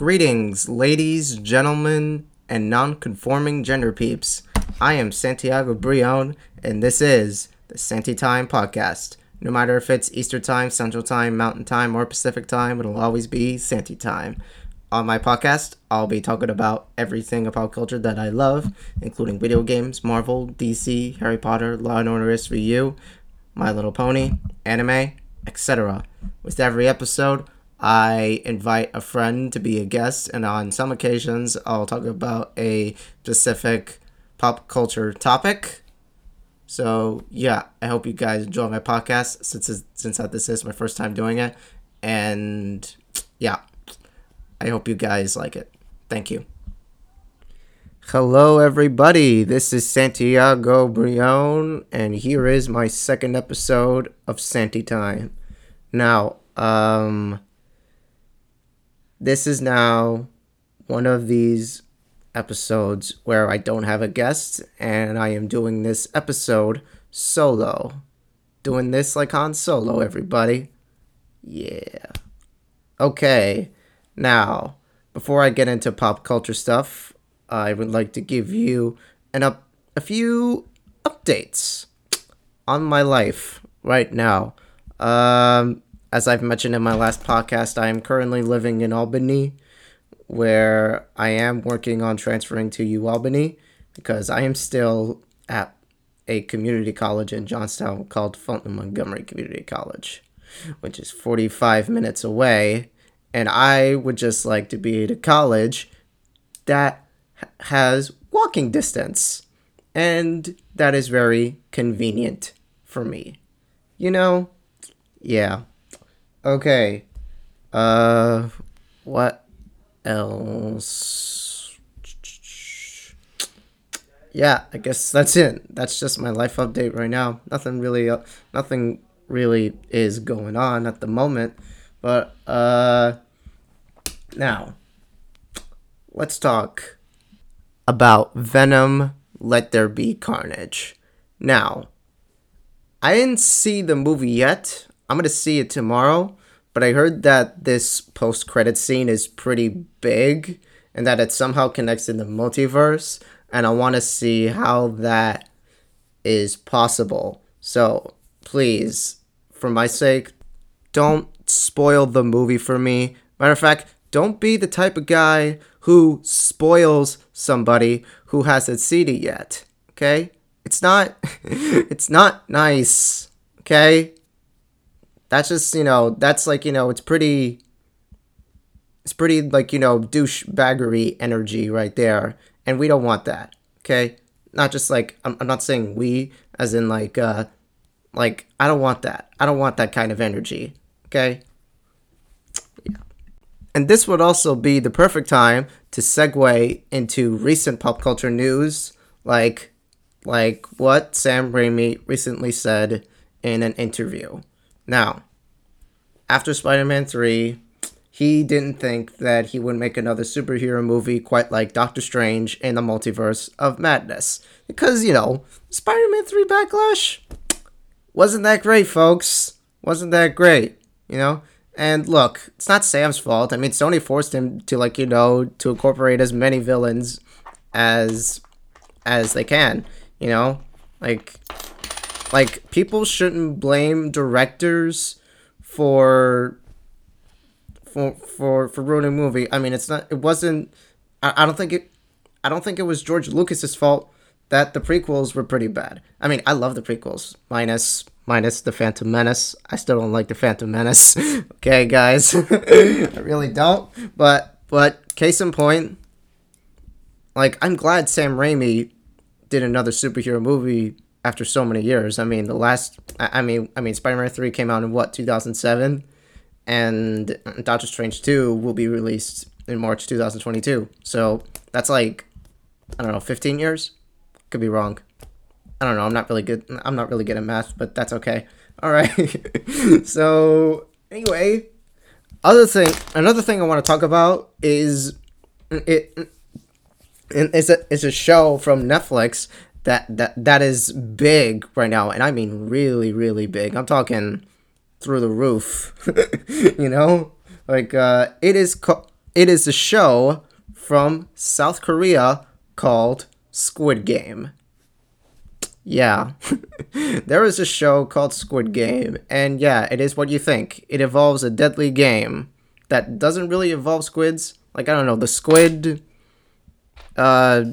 Greetings, ladies, gentlemen, and non conforming gender peeps. I am Santiago Brion, and this is the Santi Time Podcast. No matter if it's Easter Time, Central Time, Mountain Time, or Pacific Time, it'll always be Santi Time. On my podcast, I'll be talking about everything about culture that I love, including video games, Marvel, DC, Harry Potter, Law and Order SVU, My Little Pony, anime, etc. With every episode, I invite a friend to be a guest, and on some occasions, I'll talk about a specific pop culture topic. So yeah, I hope you guys enjoy my podcast since since this is my first time doing it, and yeah, I hope you guys like it. Thank you. Hello, everybody. This is Santiago Brion, and here is my second episode of Santi Time. Now, um, this is now one of these episodes where I don't have a guest and I am doing this episode solo. Doing this like on solo, everybody. Yeah. Okay. Now, before I get into pop culture stuff, I would like to give you an up a few updates on my life right now. Um as I've mentioned in my last podcast, I am currently living in Albany, where I am working on transferring to UAlbany because I am still at a community college in Johnstown called Fulton Montgomery Community College, which is 45 minutes away. And I would just like to be at a college that has walking distance. And that is very convenient for me. You know? Yeah. Okay. Uh, what else? Yeah, I guess that's it. That's just my life update right now. Nothing really, uh, nothing really is going on at the moment. But uh, now let's talk about Venom. Let there be carnage. Now, I didn't see the movie yet. I'm gonna see it tomorrow, but I heard that this post credit scene is pretty big and that it somehow connects in the multiverse, and I want to see how that is possible. So please, for my sake, don't spoil the movie for me. Matter of fact, don't be the type of guy who spoils somebody who hasn't seen it yet. Okay? It's not it's not nice. Okay? That's just you know that's like you know it's pretty it's pretty like you know douchebaggery energy right there. And we don't want that okay? Not just like I'm, I'm not saying we as in like uh like i don't want that. I don't want that kind of energy okay? Yeah. and this would also be the perfect time to segue into recent pop culture news like like what sam raimi recently said in an interview now, after Spider Man 3, he didn't think that he would make another superhero movie quite like Doctor Strange in the Multiverse of Madness. Because, you know, Spider Man 3 Backlash wasn't that great, folks. Wasn't that great, you know? And look, it's not Sam's fault. I mean, Sony forced him to, like, you know, to incorporate as many villains as as they can, you know? Like like people shouldn't blame directors for for for for ruining a movie. I mean, it's not. It wasn't. I, I don't think it. I don't think it was George Lucas's fault that the prequels were pretty bad. I mean, I love the prequels, minus minus the Phantom Menace. I still don't like the Phantom Menace. okay, guys, I really don't. But but case in point, like I'm glad Sam Raimi did another superhero movie after so many years. I mean, the last, I mean, I mean, Spider-Man three came out in what 2007, and Doctor Strange two will be released in March 2022. So that's like, I don't know, 15 years. Could be wrong. I don't know. I'm not really good. I'm not really good at math, but that's okay. All right. so anyway, other thing, another thing I want to talk about is it. It's a it's a show from Netflix that that that is big right now, and I mean really, really big. I'm talking through the roof. you know, like uh, it is co- it is a show from South Korea called Squid Game. Yeah, there is a show called Squid Game, and yeah, it is what you think. It involves a deadly game that doesn't really involve squids. Like I don't know, the squid. Uh,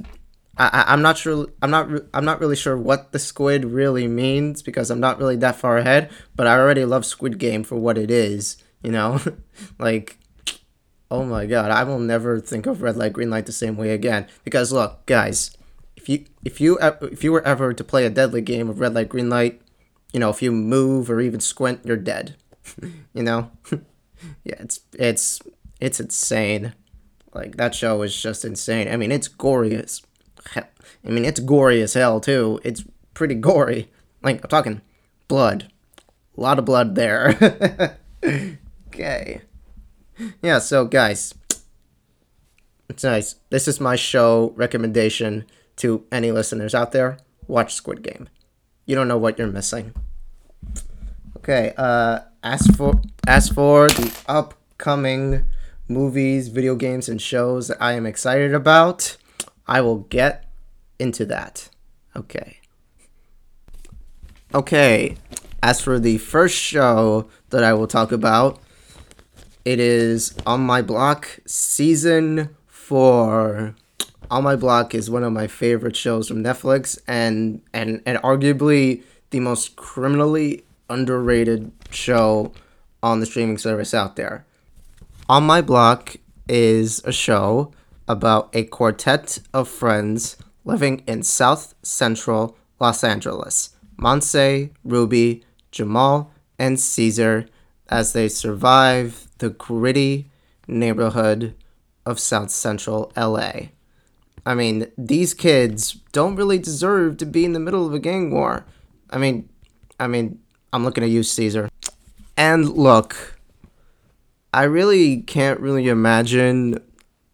I, I'm not sure. I'm not. I'm not really sure what the squid really means because I'm not really that far ahead. But I already love Squid Game for what it is. You know, like, oh my god, I will never think of red light, green light the same way again. Because look, guys, if you if you if you were ever to play a deadly game of red light, green light, you know, if you move or even squint, you're dead. you know, yeah, it's it's it's insane. Like that show is just insane. I mean, it's gory. I mean, it's gory as hell too. It's pretty gory. Like I'm talking blood, a lot of blood there. okay. Yeah. So guys, it's nice. This is my show recommendation to any listeners out there. Watch Squid Game. You don't know what you're missing. Okay. Uh, as for as for the upcoming movies, video games, and shows that I am excited about, I will get into that. Okay. Okay. As for the first show that I will talk about, it is On My Block Season 4. On My Block is one of my favorite shows from Netflix and and and arguably the most criminally underrated show on the streaming service out there. On My Block is a show about a quartet of friends living in South Central Los Angeles. Monse, Ruby, Jamal, and Caesar as they survive the gritty neighborhood of South Central LA. I mean, these kids don't really deserve to be in the middle of a gang war. I mean, I mean, I'm looking at you, Caesar. And look, I really can't really imagine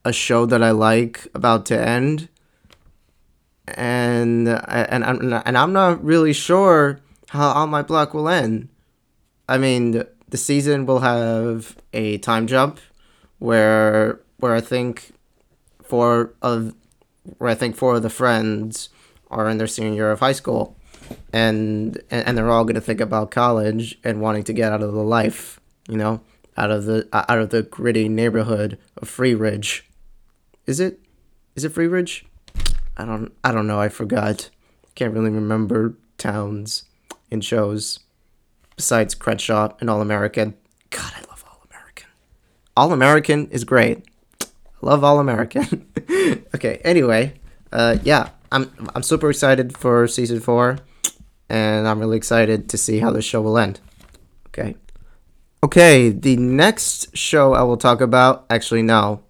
a show that I like about to end. And and I'm and I'm not really sure how My Block will end. I mean, the season will have a time jump where where I think four of where I think four of the friends are in their senior year of high school and and, and they're all going to think about college and wanting to get out of the life, you know? out of the out of the gritty neighborhood of Freeridge. Is it? Is it Freeridge? I don't I don't know. I forgot. Can't really remember towns in shows besides Crenshaw and All American. God, I love All American. All American is great. I love All American. okay. Anyway, uh, yeah, I'm I'm super excited for season four, and I'm really excited to see how the show will end. Okay. Okay, the next show I will talk about, actually, no,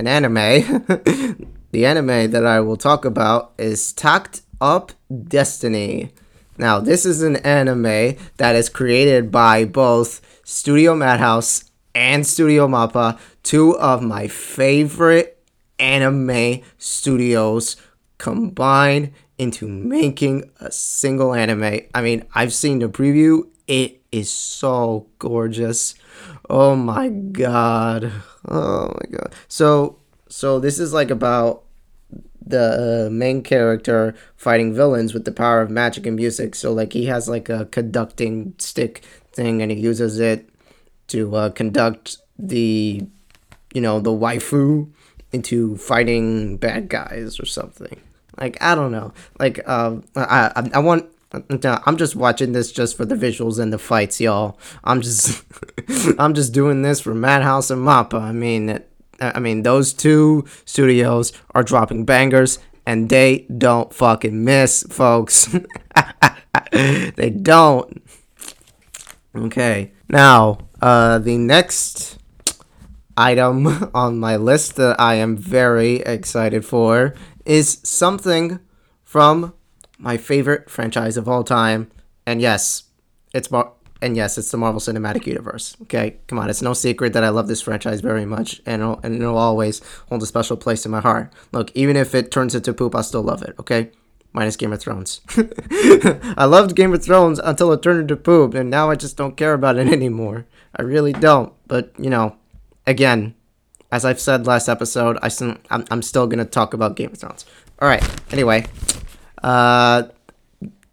an anime. the anime that I will talk about is Takt Op. Destiny. Now, this is an anime that is created by both Studio Madhouse and Studio Mappa, two of my favorite anime studios combined into making a single anime. I mean, I've seen the preview, it is so gorgeous. Oh my god. Oh my god. So so this is like about the uh, main character fighting villains with the power of magic and music. So like he has like a conducting stick thing and he uses it to uh, conduct the you know the waifu into fighting bad guys or something. Like I don't know. Like I I, I want I'm just watching this just for the visuals and the fights, y'all. I'm just, I'm just doing this for Madhouse and Mappa. I mean, I mean those two studios are dropping bangers, and they don't fucking miss, folks. they don't. Okay, now uh, the next item on my list that I am very excited for is something from my favorite franchise of all time. And yes, it's Mar- and yes, it's the Marvel Cinematic Universe. Okay, come on, it's no secret that I love this franchise very much, and it'll, and it'll always hold a special place in my heart. Look, even if it turns into poop, I still love it. Okay, minus Game of Thrones. I loved Game of Thrones until it turned into poop, and now I just don't care about it anymore. I really don't. But you know, again, as I've said last episode, I still, I'm, I'm still gonna talk about Game of Thrones. All right. Anyway, uh,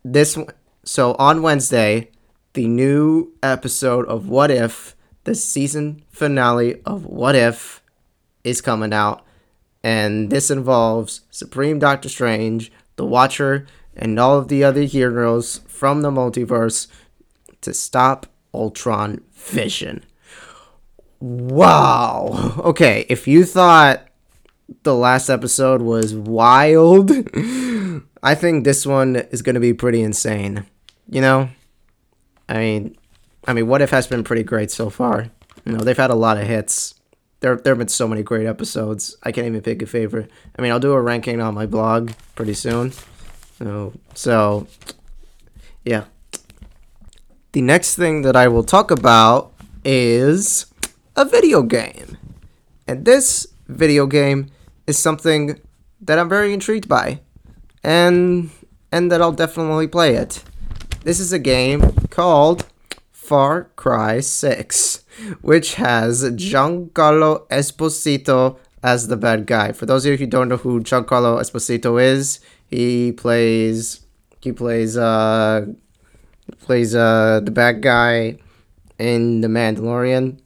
this so on Wednesday, the new episode of What If, the season finale of What If, is coming out, and this involves Supreme Doctor Strange, the Watcher, and all of the other heroes from the multiverse to stop Ultron Vision. Wow. Okay, if you thought the last episode was wild, I think this one is going to be pretty insane. You know? I mean, I mean, what if has been pretty great so far. You know, they've had a lot of hits. There, there have been so many great episodes. I can't even pick a favorite. I mean, I'll do a ranking on my blog pretty soon. So, so yeah. The next thing that I will talk about is a video game. And this video game is something that I'm very intrigued by. And and that I'll definitely play it. This is a game called Far Cry 6, which has Giancarlo Esposito as the bad guy. For those of you who don't know who Giancarlo Esposito is, he plays he plays uh plays uh the bad guy in The Mandalorian.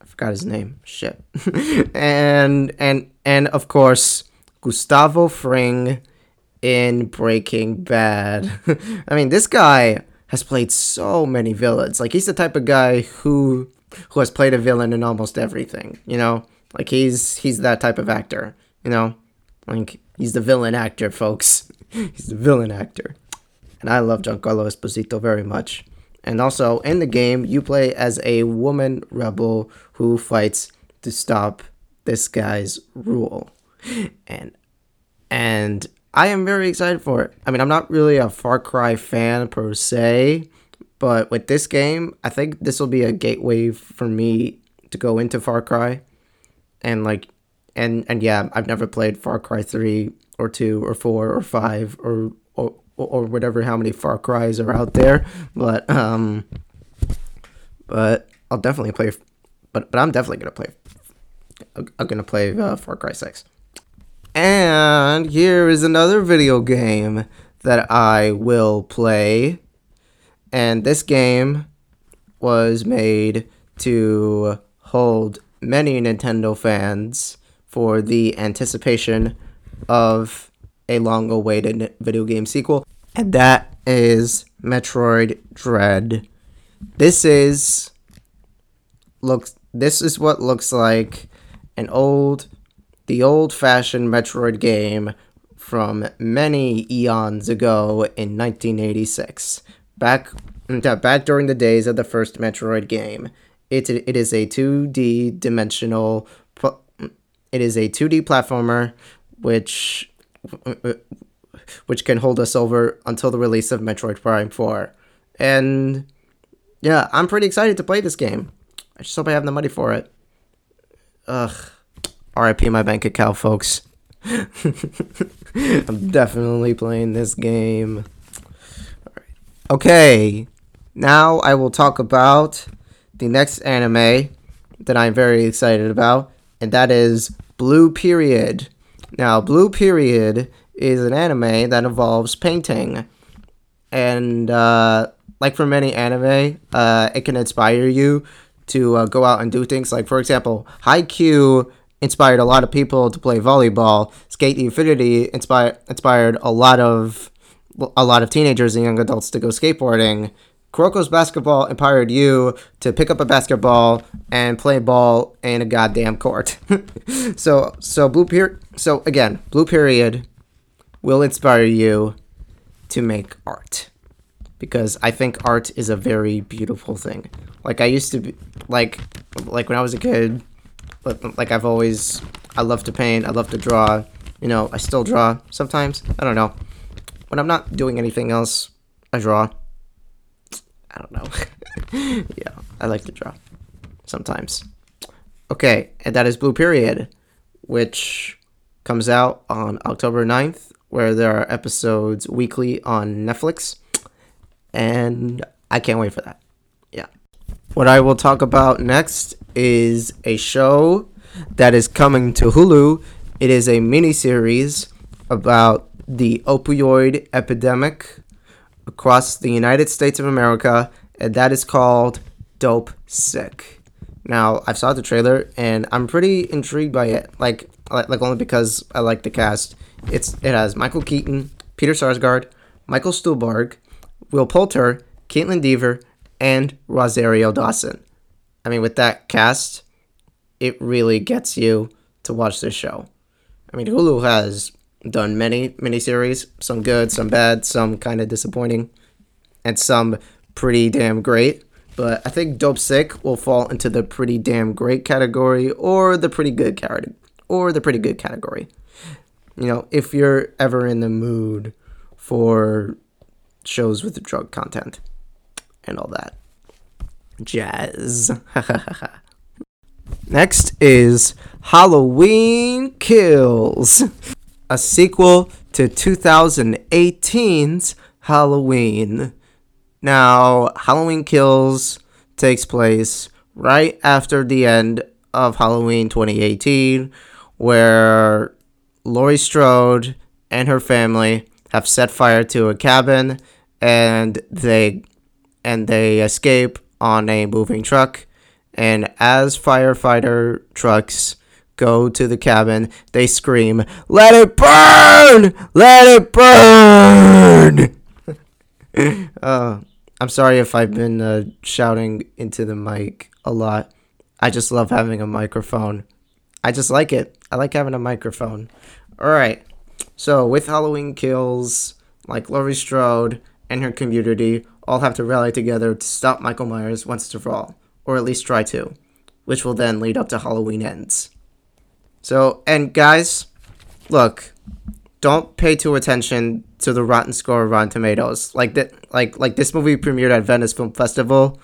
I forgot his name. Shit. and and and of course Gustavo Fring in Breaking Bad. I mean, this guy has played so many villains. Like he's the type of guy who who has played a villain in almost everything, you know? Like he's he's that type of actor, you know? Like he's the villain actor, folks. he's the villain actor. And I love Giancarlo Esposito very much. And also in the game, you play as a woman rebel who fights to stop this guy's rule. And and I am very excited for it. I mean, I'm not really a Far Cry fan per se, but with this game, I think this will be a gateway for me to go into Far Cry. And like and and yeah, I've never played Far Cry 3 or 2 or 4 or 5 or or, or whatever how many Far Cries are out there, but um but I'll definitely play but but I'm definitely going to play I'm going to play uh, Far Cry 6. And here is another video game that I will play. And this game was made to hold many Nintendo fans for the anticipation of a long awaited video game sequel. And that is Metroid Dread. This is looks this is what looks like an old the old-fashioned Metroid game from many eons ago in 1986. Back mm, back during the days of the first Metroid game. It, it is a 2D dimensional it is a 2D platformer which which can hold us over until the release of Metroid Prime 4. And yeah, I'm pretty excited to play this game. I just hope I have the money for it. Ugh. RIP my bank account, folks. I'm definitely playing this game. Okay, now I will talk about the next anime that I'm very excited about, and that is Blue Period. Now, Blue Period is an anime that involves painting, and uh, like for many anime, uh, it can inspire you to uh, go out and do things. Like for example, Haikyuu inspired a lot of people to play volleyball. Skate the Infinity inspired inspired a lot of a lot of teenagers and young adults to go skateboarding. Kuroko's basketball inspired you to pick up a basketball and play ball in a goddamn court. so so blue period so again, blue period will inspire you to make art. Because I think art is a very beautiful thing. Like I used to be like like when I was a kid, but like I've always, I love to paint. I love to draw. You know, I still draw sometimes. I don't know. When I'm not doing anything else, I draw. I don't know. yeah, I like to draw sometimes. Okay, and that is Blue Period, which comes out on October 9th, where there are episodes weekly on Netflix. And I can't wait for that. Yeah. What I will talk about next is a show that is coming to Hulu. It is a mini series about the opioid epidemic across the United States of America, and that is called Dope Sick. Now, I've saw the trailer and I'm pretty intrigued by it. Like, like only because I like the cast. It's it has Michael Keaton, Peter Sarsgaard, Michael Stuhlbarg, Will Poulter, Kaitlyn Dever, and Rosario Dawson. I mean, with that cast, it really gets you to watch this show. I mean, Hulu has done many miniseries, some good, some bad, some kind of disappointing, and some pretty damn great. But I think Dopesick will fall into the pretty damn great category or the pretty good category or the pretty good category. You know, if you're ever in the mood for shows with drug content and all that. Jazz. Next is Halloween Kills, a sequel to 2018's Halloween. Now, Halloween Kills takes place right after the end of Halloween 2018, where Laurie Strode and her family have set fire to a cabin and they and they escape on a moving truck. And as firefighter trucks go to the cabin they scream let it burn! Let it burn! Uh, i'm sorry if i've been uh, shouting into the mic a lot. I just love having a microphone. I just like it. I like having a microphone. All right so with halloween kills like laurie strode and her community all have to rally together to stop Michael Myers once and for all, or at least try to, which will then lead up to Halloween ends. So, and guys, look, don't pay too attention to the rotten score of Rotten Tomatoes. Like that, like like this movie premiered at Venice Film Festival,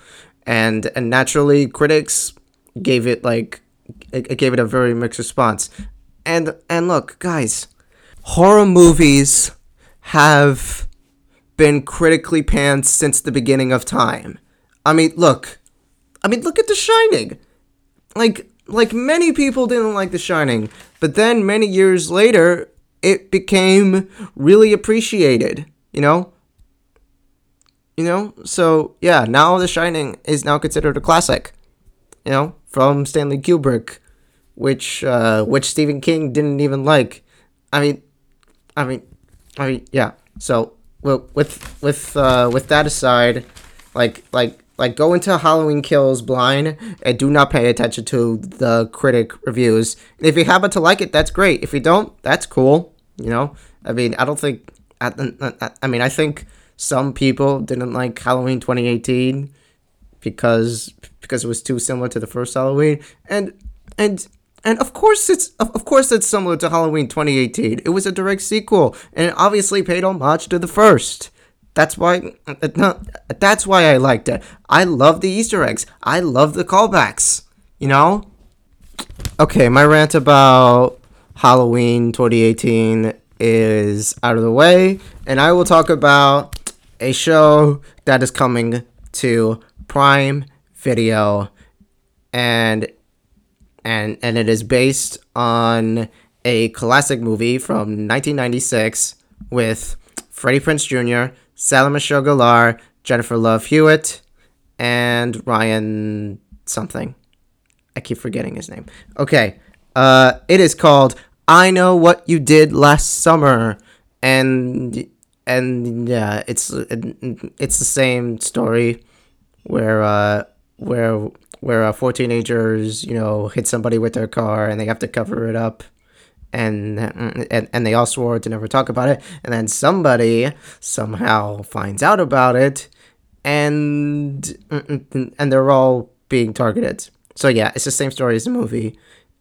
and and naturally critics gave it like it, it gave it a very mixed response. And and look, guys, horror movies have been critically panned since the beginning of time. I mean, look. I mean, look at The Shining. Like like many people didn't like The Shining, but then many years later it became really appreciated, you know? You know? So, yeah, now The Shining is now considered a classic. You know, from Stanley Kubrick, which uh which Stephen King didn't even like. I mean I mean I mean, yeah. So, well, with with uh, with that aside, like like like go into Halloween Kills blind and do not pay attention to the critic reviews. If you happen to like it, that's great. If you don't, that's cool. You know, I mean, I don't think. I, I mean, I think some people didn't like Halloween 2018 because because it was too similar to the first Halloween, and and and of course it's of course it's similar to Halloween 2018. It was a direct sequel and obviously paid homage to the first. That's why uh, that's why I liked it. I love the Easter eggs. I love the callbacks. You know? Okay, my rant about Halloween 2018 is out of the way, and I will talk about a show that is coming to Prime Video and and and it is based on a classic movie from 1996 with Freddie Prinze Jr., Sarah Michelle Gellar, Jennifer Love Hewitt, and Ryan something. I keep forgetting his name. Okay, uh, it is called "I Know What You Did Last Summer," and and yeah, it's it's the same story where uh, where where four teenagers, you know, hit somebody with their car and they have to cover it up. And, and and they all swore to never talk about it. And then somebody somehow finds out about it, and and they're all being targeted. So yeah, it's the same story as the movie.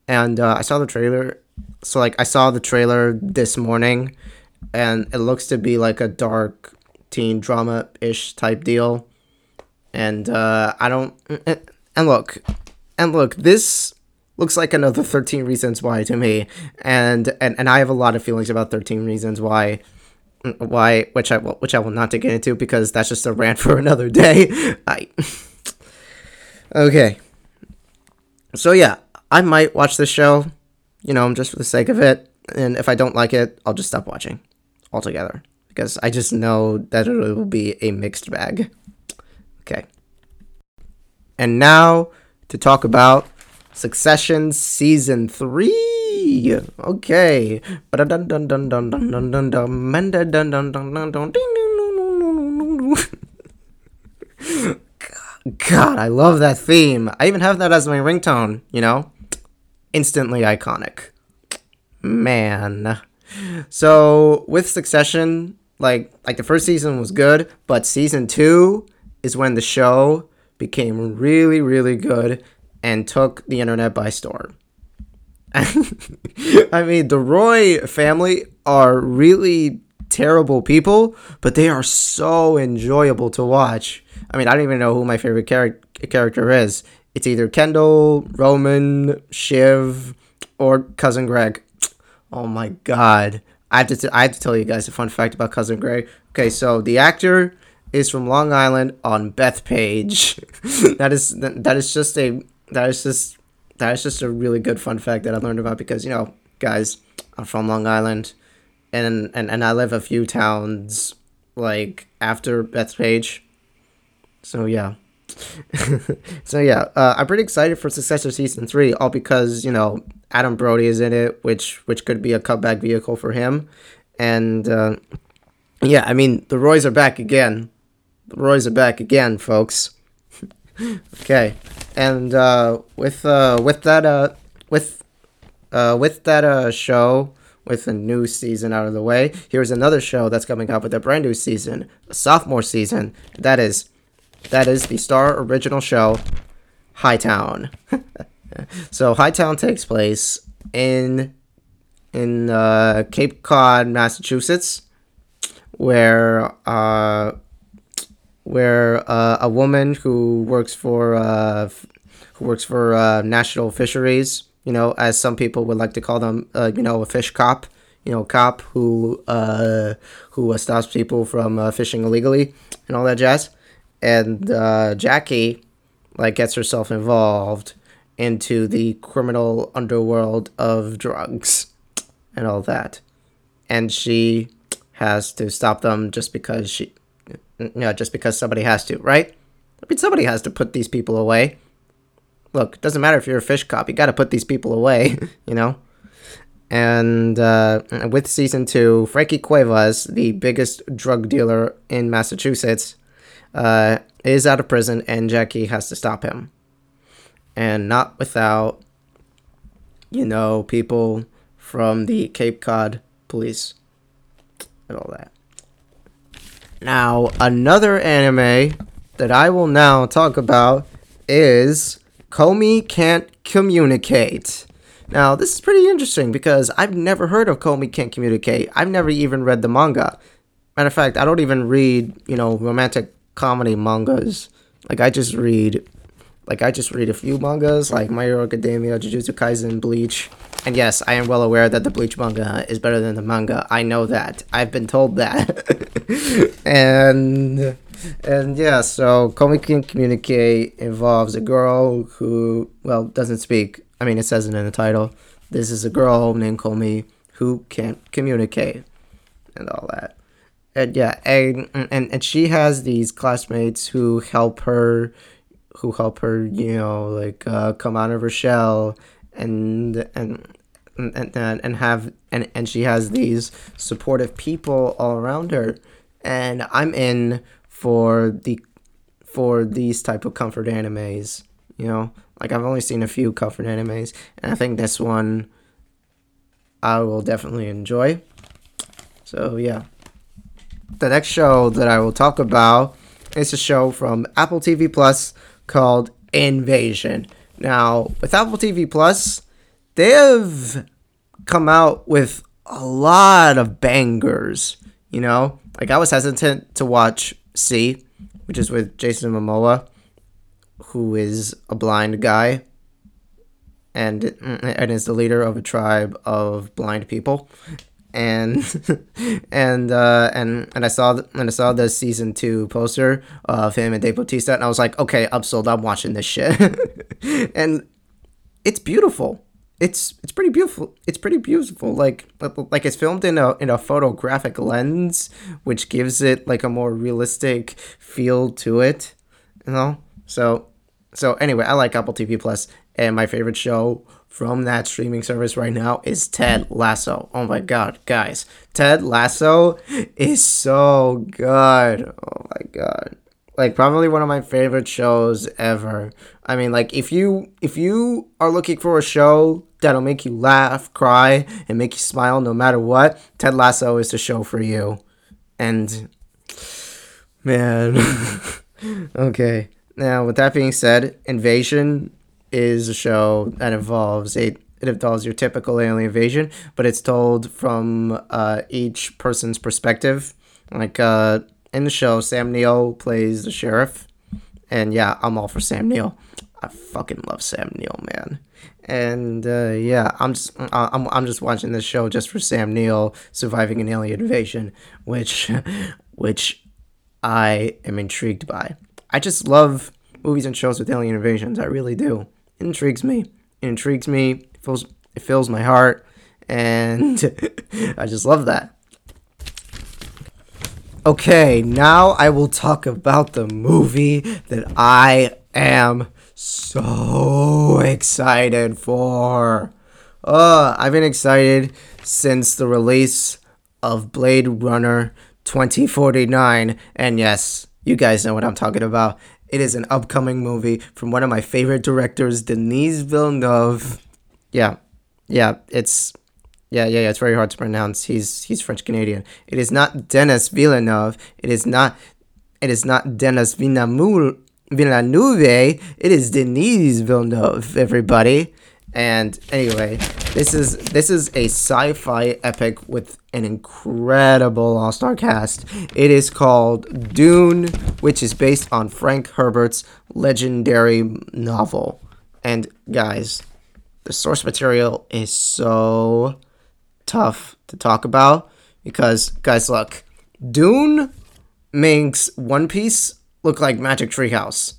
And uh, I saw the trailer. So like I saw the trailer this morning, and it looks to be like a dark teen drama ish type deal. And uh, I don't. It, and look, and look, this looks like another 13 reasons why to me and and, and i have a lot of feelings about 13 reasons why mm, why which i will which i will not get into because that's just a rant for another day i okay so yeah I might watch this show, you know, just for the sake of it. And if I don't like it, I'll just stop watching altogether because I just know that it will be a mixed bag. Okay. And now to talk about Succession Season 3. Okay. God, I love that theme. I even have that as my ringtone, you know? Instantly iconic. Man. So, with Succession, like like the first season was good, but season 2 is when the show became really really good and took the internet by storm. I mean, the Roy family are really terrible people, but they are so enjoyable to watch. I mean, I don't even know who my favorite char- character is. It's either Kendall, Roman, Shiv, or Cousin Greg. Oh my god. I have to t- I have to tell you guys a fun fact about Cousin Greg. Okay, so the actor is from Long Island on Bethpage. that is that is just a that is just that is just a really good fun fact that I learned about because you know, guys, I'm from Long Island and and, and I live a few towns like after Bethpage. So yeah. so yeah, uh, I'm pretty excited for Succession season three, all because you know Adam Brody is in it, which which could be a comeback vehicle for him, and uh, yeah, I mean the Roys are back again. The Roys are back again, folks. okay, and uh, with uh, with that uh, with uh, with that uh, show, with a new season out of the way, here's another show that's coming up with a brand new season, a sophomore season. That is, that is the Starz original show, Hightown. so Hightown takes place in in uh, Cape Cod, Massachusetts, where uh, where uh, a woman who works for uh, who works for uh, National Fisheries you know, as some people would like to call them, uh, you know, a fish cop, you know, cop who uh, who stops people from uh, fishing illegally and all that jazz. And Jackie, like, gets herself involved into the criminal underworld of drugs and all that, and she has to stop them just because she, you know, just because somebody has to, right? I mean, somebody has to put these people away look, it doesn't matter if you're a fish cop, you got to put these people away, you know? And uh, with season two, Frankie Cuevas, the biggest drug dealer in Massachusetts, uh, is out of prison, and Jackie has to stop him. And not without, you know, people from the Cape Cod police and all that. Now, another anime that I will now talk about is Komi can't communicate. Now, this is pretty interesting because I've never heard of Komi can't communicate. I've never even read the manga. Matter of fact, I don't even read, you know, romantic comedy mangas. Like I just read like I just read a few mangas like My Hero Academia, Jujutsu Kaisen, Bleach. And yes, I am well aware that the Bleach manga is better than the manga. I know that. I've been told that. and and yeah, so Komi can communicate involves a girl who, well, doesn't speak. I mean, it says it in the title. This is a girl named Komi who can't communicate and all that. And yeah, and, and and she has these classmates who help her, who help her, you know, like uh, come out of her shell, and and and and, and have and and she has these supportive people all around her, and I'm in for the for these type of comfort animes. You know, like I've only seen a few comfort animes, and I think this one I will definitely enjoy. So yeah, the next show that I will talk about is a show from Apple TV Plus called Invasion. Now, with Apple TV Plus, they have come out with a lot of bangers. You know, like I was hesitant to watch See, which is with Jason Momoa, who is a blind guy and mm, and is the leader of a tribe of blind people. And and uh, and and I saw th- and I saw the season two poster of him and Dave Bautista, and I was like, okay, I'm sold. I'm watching this shit. and it's beautiful. It's it's pretty beautiful. It's pretty beautiful. Like like it's filmed in a in a photographic lens, which gives it like a more realistic feel to it. You know. So so anyway, I like Apple TV Plus, and my favorite show from that streaming service right now is Ted Lasso. Oh my god, guys. Ted Lasso is so good. Oh my god. Like probably one of my favorite shows ever. I mean, like if you if you are looking for a show that'll make you laugh, cry, and make you smile no matter what, Ted Lasso is the show for you. And man, okay. Now, with that being said, Invasion is a show that involves a it involves your typical alien invasion, but it's told from uh, each person's perspective. Like uh, in the show, Sam Neill plays the sheriff, and yeah, I'm all for Sam Neill. I fucking love Sam Neill, man. And uh, yeah, I'm just I'm I'm just watching this show just for Sam Neill surviving an alien invasion, which which I am intrigued by. I just love movies and shows with alien invasions. I really do. Intrigues me. It intrigues me. It fills it fills my heart, and I just love that. Okay, now I will talk about the movie that I am so excited for. Uh, I've been excited since the release of Blade Runner 2049, and yes, you guys know what I'm talking about. It is an upcoming movie from one of my favorite directors, Denis Villeneuve. Yeah, yeah, it's yeah, yeah, yeah. It's very hard to pronounce. He's he's French Canadian. It is not Denis Villeneuve. It is not. It is not Denis Villeneuve. Villeneuve. It is Denis Villeneuve. Everybody. And anyway, this is this is a sci-fi epic with an incredible all-star cast. It is called Dune, which is based on Frank Herbert's legendary novel. And guys, the source material is so tough to talk about because guys, look, Dune makes One Piece look like Magic Treehouse.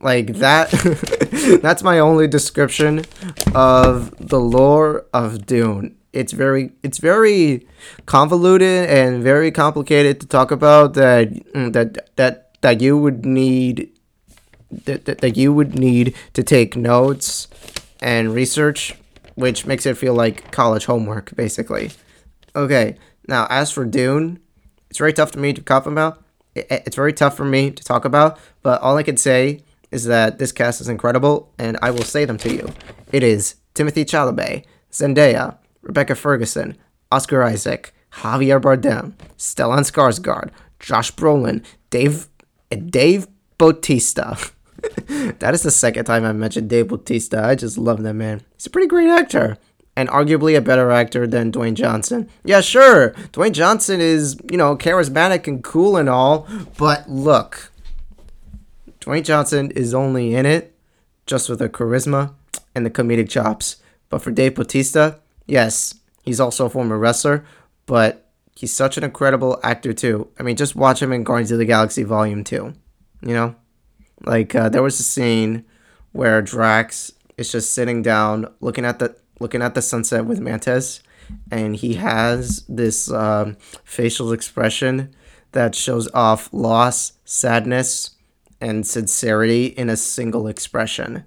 Like that that's my only description of the lore of Dune. It's very it's very convoluted and very complicated to talk about that mm, that that that you would need that, that, that you would need to take notes and research, which makes it feel like college homework, basically. Okay, now as for Dune, it's very tough for me to talk about. It's very tough for me to talk about, but all I can say is that this cast is incredible, and I will say them to you. It is Timothée Chalamet, Zendaya, Rebecca Ferguson, Oscar Isaac, Javier Bardem, Stellan Skarsgård, Josh Brolin, Dave, eh, Dave Bautista. that is the second time I mentioned Dave Bautista. I just love that man. He's a pretty great actor. And arguably a better actor than Dwayne Johnson. Yeah, sure. Dwayne Johnson is, you know, charismatic and cool and all. But look, Dwayne Johnson is only in it just with the charisma and the comedic chops. But for Dave Bautista, yes, he's also a former wrestler, but he's such an incredible actor too. I mean, just watch him in Guardians of the Galaxy Volume 2. You know? Like uh, there was a scene where Drax is just sitting down looking at the looking at the sunset with Mantis and he has this um, facial expression that shows off loss, sadness, and sincerity in a single expression.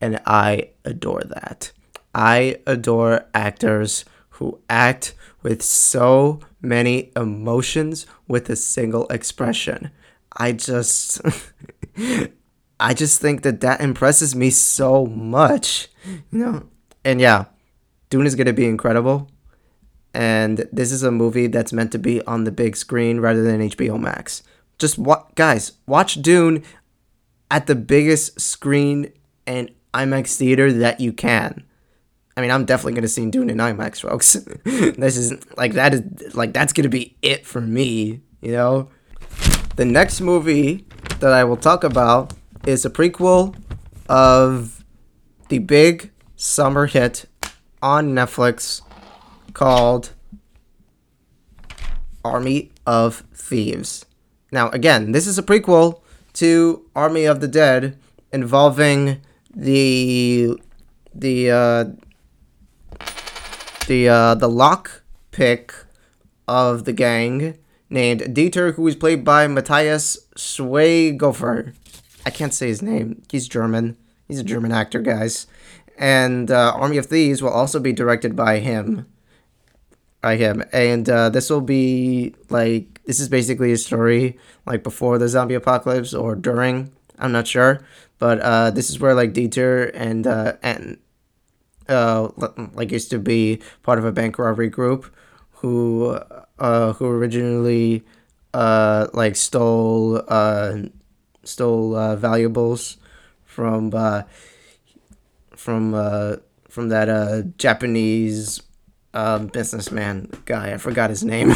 And I adore that. I adore actors who act with so many emotions with a single expression. I just I just think that that impresses me so much. You know. And yeah, Dune is going to be incredible. And this is a movie that's meant to be on the big screen rather than HBO Max. Just what guys, watch Dune at the biggest screen and IMAX theater that you can. I mean, I'm definitely gonna see Dune in IMAX, folks. this is like that is like that's gonna be it for me, you know. The next movie that I will talk about is a prequel of the big summer hit on Netflix called Army of Thieves. Now, again, this is a prequel to Army of the Dead involving the the uh, the uh, the lock pick of the gang named Dieter, who is played by Matthias Schweighöfer. I can't say his name. He's German. He's a German actor, guys. And uh, Army of Thieves will also be directed by him. By him. And uh, this will be like this is basically a story like before the zombie apocalypse or during. I'm not sure, but uh, this is where like Dieter and uh, and uh, like used to be part of a bank robbery group who uh, who originally uh, like stole uh, stole uh, valuables from uh, from uh, from that uh, Japanese um, businessman guy. I forgot his name.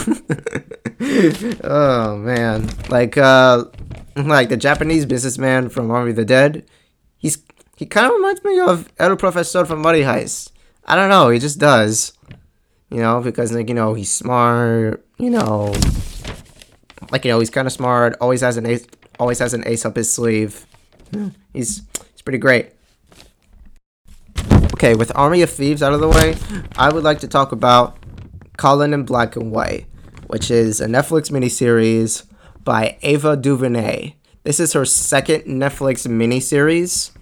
oh man, like uh, like the Japanese businessman from Army of the Dead. He's he kind of reminds me of El Professor from Money Heist. I don't know, he just does. You know, because like you know he's smart. You know, like you know he's kind of smart. Always has an ace. Always has an ace up his sleeve. He's he's pretty great. Okay, with Army of Thieves out of the way, I would like to talk about Colin in Black and White, which is a Netflix miniseries by Ava DuVernay. This is her second Netflix miniseries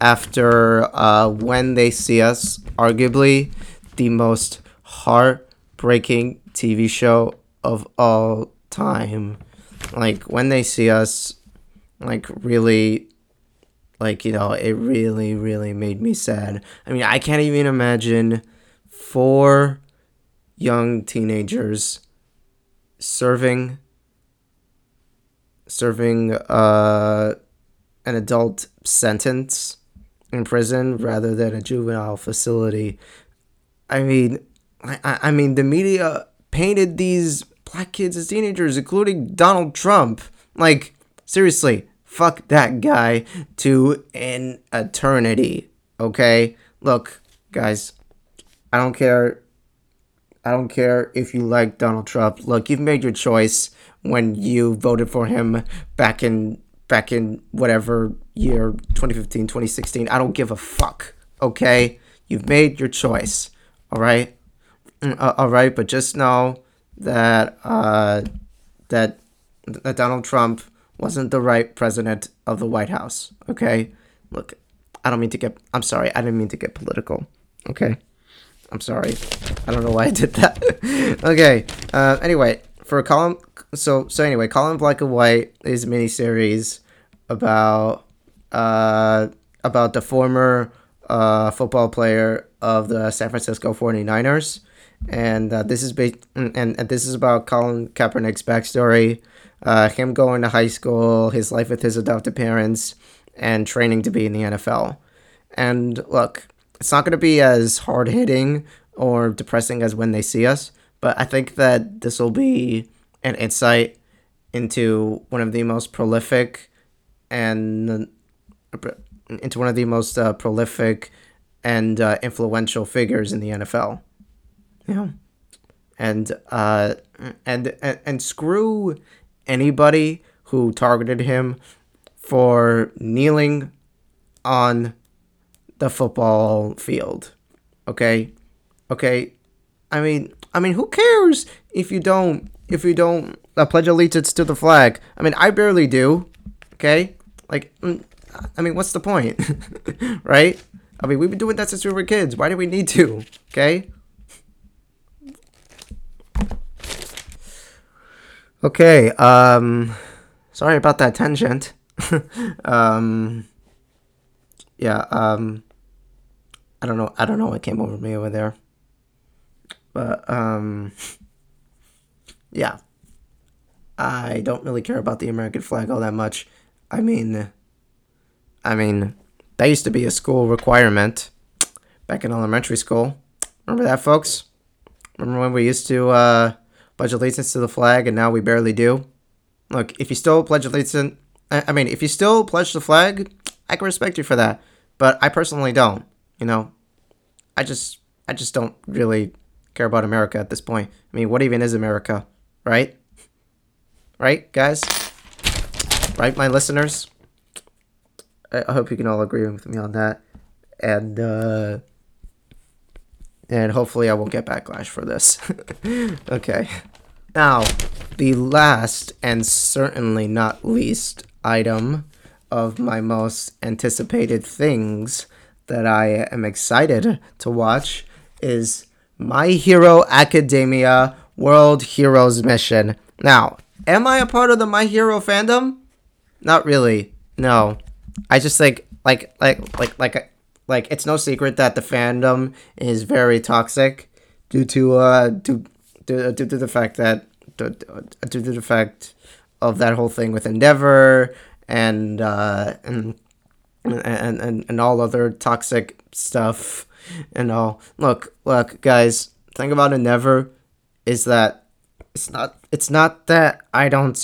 after uh, When They See Us, arguably the most heartbreaking TV show of all time. Like, When They See Us, like, really like you know it really really made me sad. I mean i can't even imagine four young teenagers serving serving uh an adult sentence in prison rather than a juvenile facility. I mean i i mean the media painted these black kids as teenagers including donald trump. Like seriously fuck that guy to an eternity. Okay? Look, guys, I don't care. I don't care if you like Donald Trump. Look, you've made your choice when you voted for him back in back in whatever year 2015 2016 i don't give a fuck okay you've made your choice all right mm, uh, all right but just know that uh that that donald trump wasn't the right president of the White House. Okay, look, I don't mean to get. I'm sorry. I didn't mean to get political. Okay, I'm sorry. I don't know why I did that. okay. Uh, anyway, for a column. So so anyway, Colin Black and White is a miniseries about uh about the former uh football player of the San Francisco 49ers. And uh, this is based, and, and this is about Colin Kaepernick's backstory uh, him going to high school, his life with his adopted parents, and training to be in the NFL. And look, it's not going to be as hard hitting or depressing as when they see us, but I think that this will be an insight into one of the most prolific and into one of the most uh, prolific and uh, influential figures in the NFL. Yeah. And uh and and, and screw anybody who targeted him for kneeling on the football field. Okay? Okay? I mean, I mean, who cares if you don't if you don't uh, pledge allegiance to the flag? I mean, I barely do. Okay? Like mm, I mean, what's the point? right? I mean, we've been doing that since we were kids. Why do we need to? Okay? Okay, um, sorry about that tangent. um, yeah, um, I don't know, I don't know what came over me over there. But, um, yeah. I don't really care about the American flag all that much. I mean, I mean, that used to be a school requirement back in elementary school. Remember that, folks? Remember when we used to, uh, pledge allegiance to the flag, and now we barely do. Look, if you still pledge allegiance, I mean, if you still pledge the flag, I can respect you for that. But I personally don't. You know, I just, I just don't really care about America at this point. I mean, what even is America, right? Right, guys? Right, my listeners? I hope you can all agree with me on that. and uh, and hopefully I won't get backlash for this. okay. Now, the last and certainly not least item of my most anticipated things that I am excited to watch is My Hero Academia World Heroes Mission. Now, am I a part of the My Hero fandom? Not really. No. I just think like like like like like it's no secret that the fandom is very toxic due to uh due, due, due to the fact that due, due to the fact of that whole thing with Endeavor and uh and and and, and all other toxic stuff and all. Look, look, guys, thing about Endeavor is that it's not it's not that I don't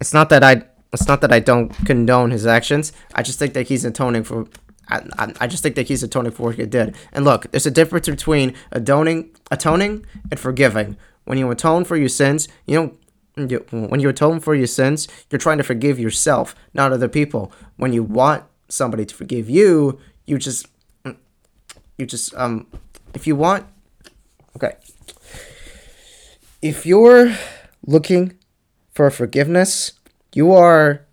it's not that I it's not that I don't condone his actions. I just think that he's atoning for I, I, just think that he's atoning for what he did. And look, there's a difference between atoning, atoning and forgiving. When you atone for your sins, you don't. You, when you atone for your sins, you're trying to forgive yourself, not other people. When you want somebody to forgive you, you just, you just um, if you want, okay. If you're looking for forgiveness, you are,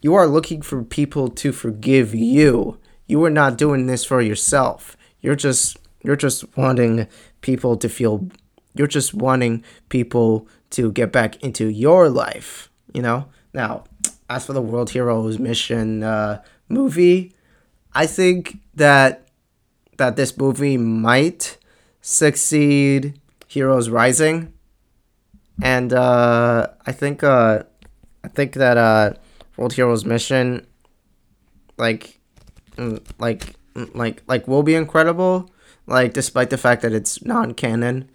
you are looking for people to forgive you you are not doing this for yourself. You're just you're just wanting people to feel you're just wanting people to get back into your life, you know? Now, as for the World Heroes Mission uh, movie, I think that that this movie might succeed Heroes Rising. And uh, I think uh, I think that uh, World Heroes Mission like like mm, like like will be incredible like despite the fact that it's non-canon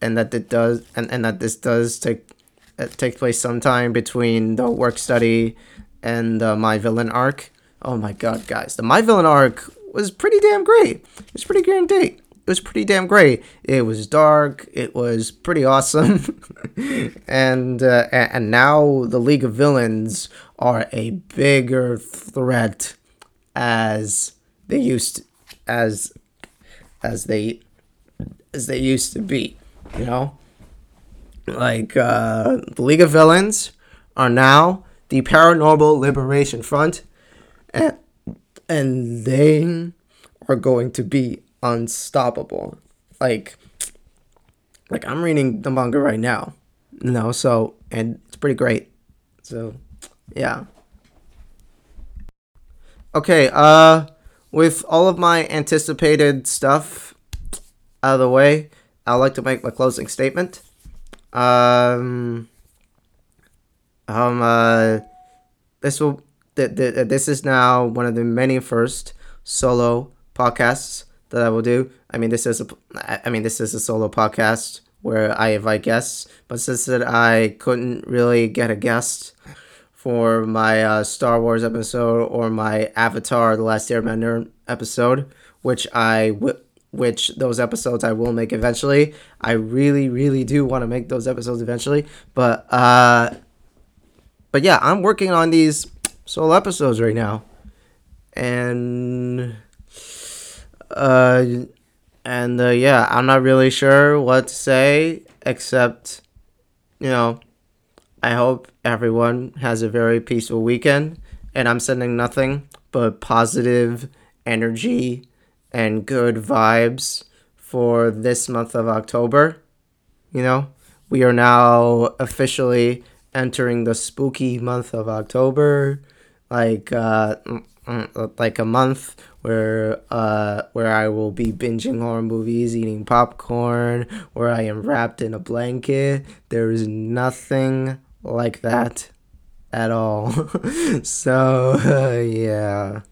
and that it does and, and that this does take uh, take place sometime between the work study and the my villain arc oh my god guys the my villain arc was pretty damn great it was pretty guaranteed it was pretty damn great. It was dark. It was pretty awesome, and uh, and now the League of Villains are a bigger threat as they used to, as as they as they used to be you know? Like uh the league of villains are now the paranormal liberation front and and they are going to be unstoppable. Like like i'm reading the manga right now you know so and it's pretty great. So yeah Okay, uh, with all of my anticipated stuff out of the way, I'd like to make my closing statement. Um, um, uh, this will, th- th- this is now one of the many first solo podcasts that I will do. I mean, this is a, I mean, this is a solo podcast where I invite guests, but since that I couldn't really get a guest for my uh, Star Wars episode or my Avatar: The Last Airbender episode, which I w- which those episodes I will make eventually. I really, really do want to make those episodes eventually, but uh, but yeah, I'm working on these solo episodes right now, and uh, and uh, yeah, I'm not really sure what to say except, you know, I hope everyone has a very peaceful weekend, and I'm sending nothing but positive energy and good vibes for this month of October. You know, we are now officially entering the spooky month of October, like uh, like a month where uh, where I will be binging horror movies, eating popcorn, where I am wrapped in a blanket. There is nothing like that at all. so, uh, yeah.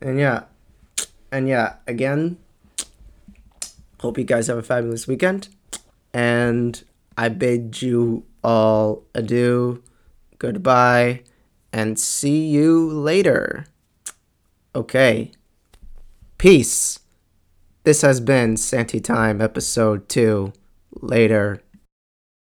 And yeah. And yeah, again, hope you guys have a fabulous weekend. And I bid you all adieu, goodbye, and see you later. Okay. Peace. This has been Santy Time episode 2. Later.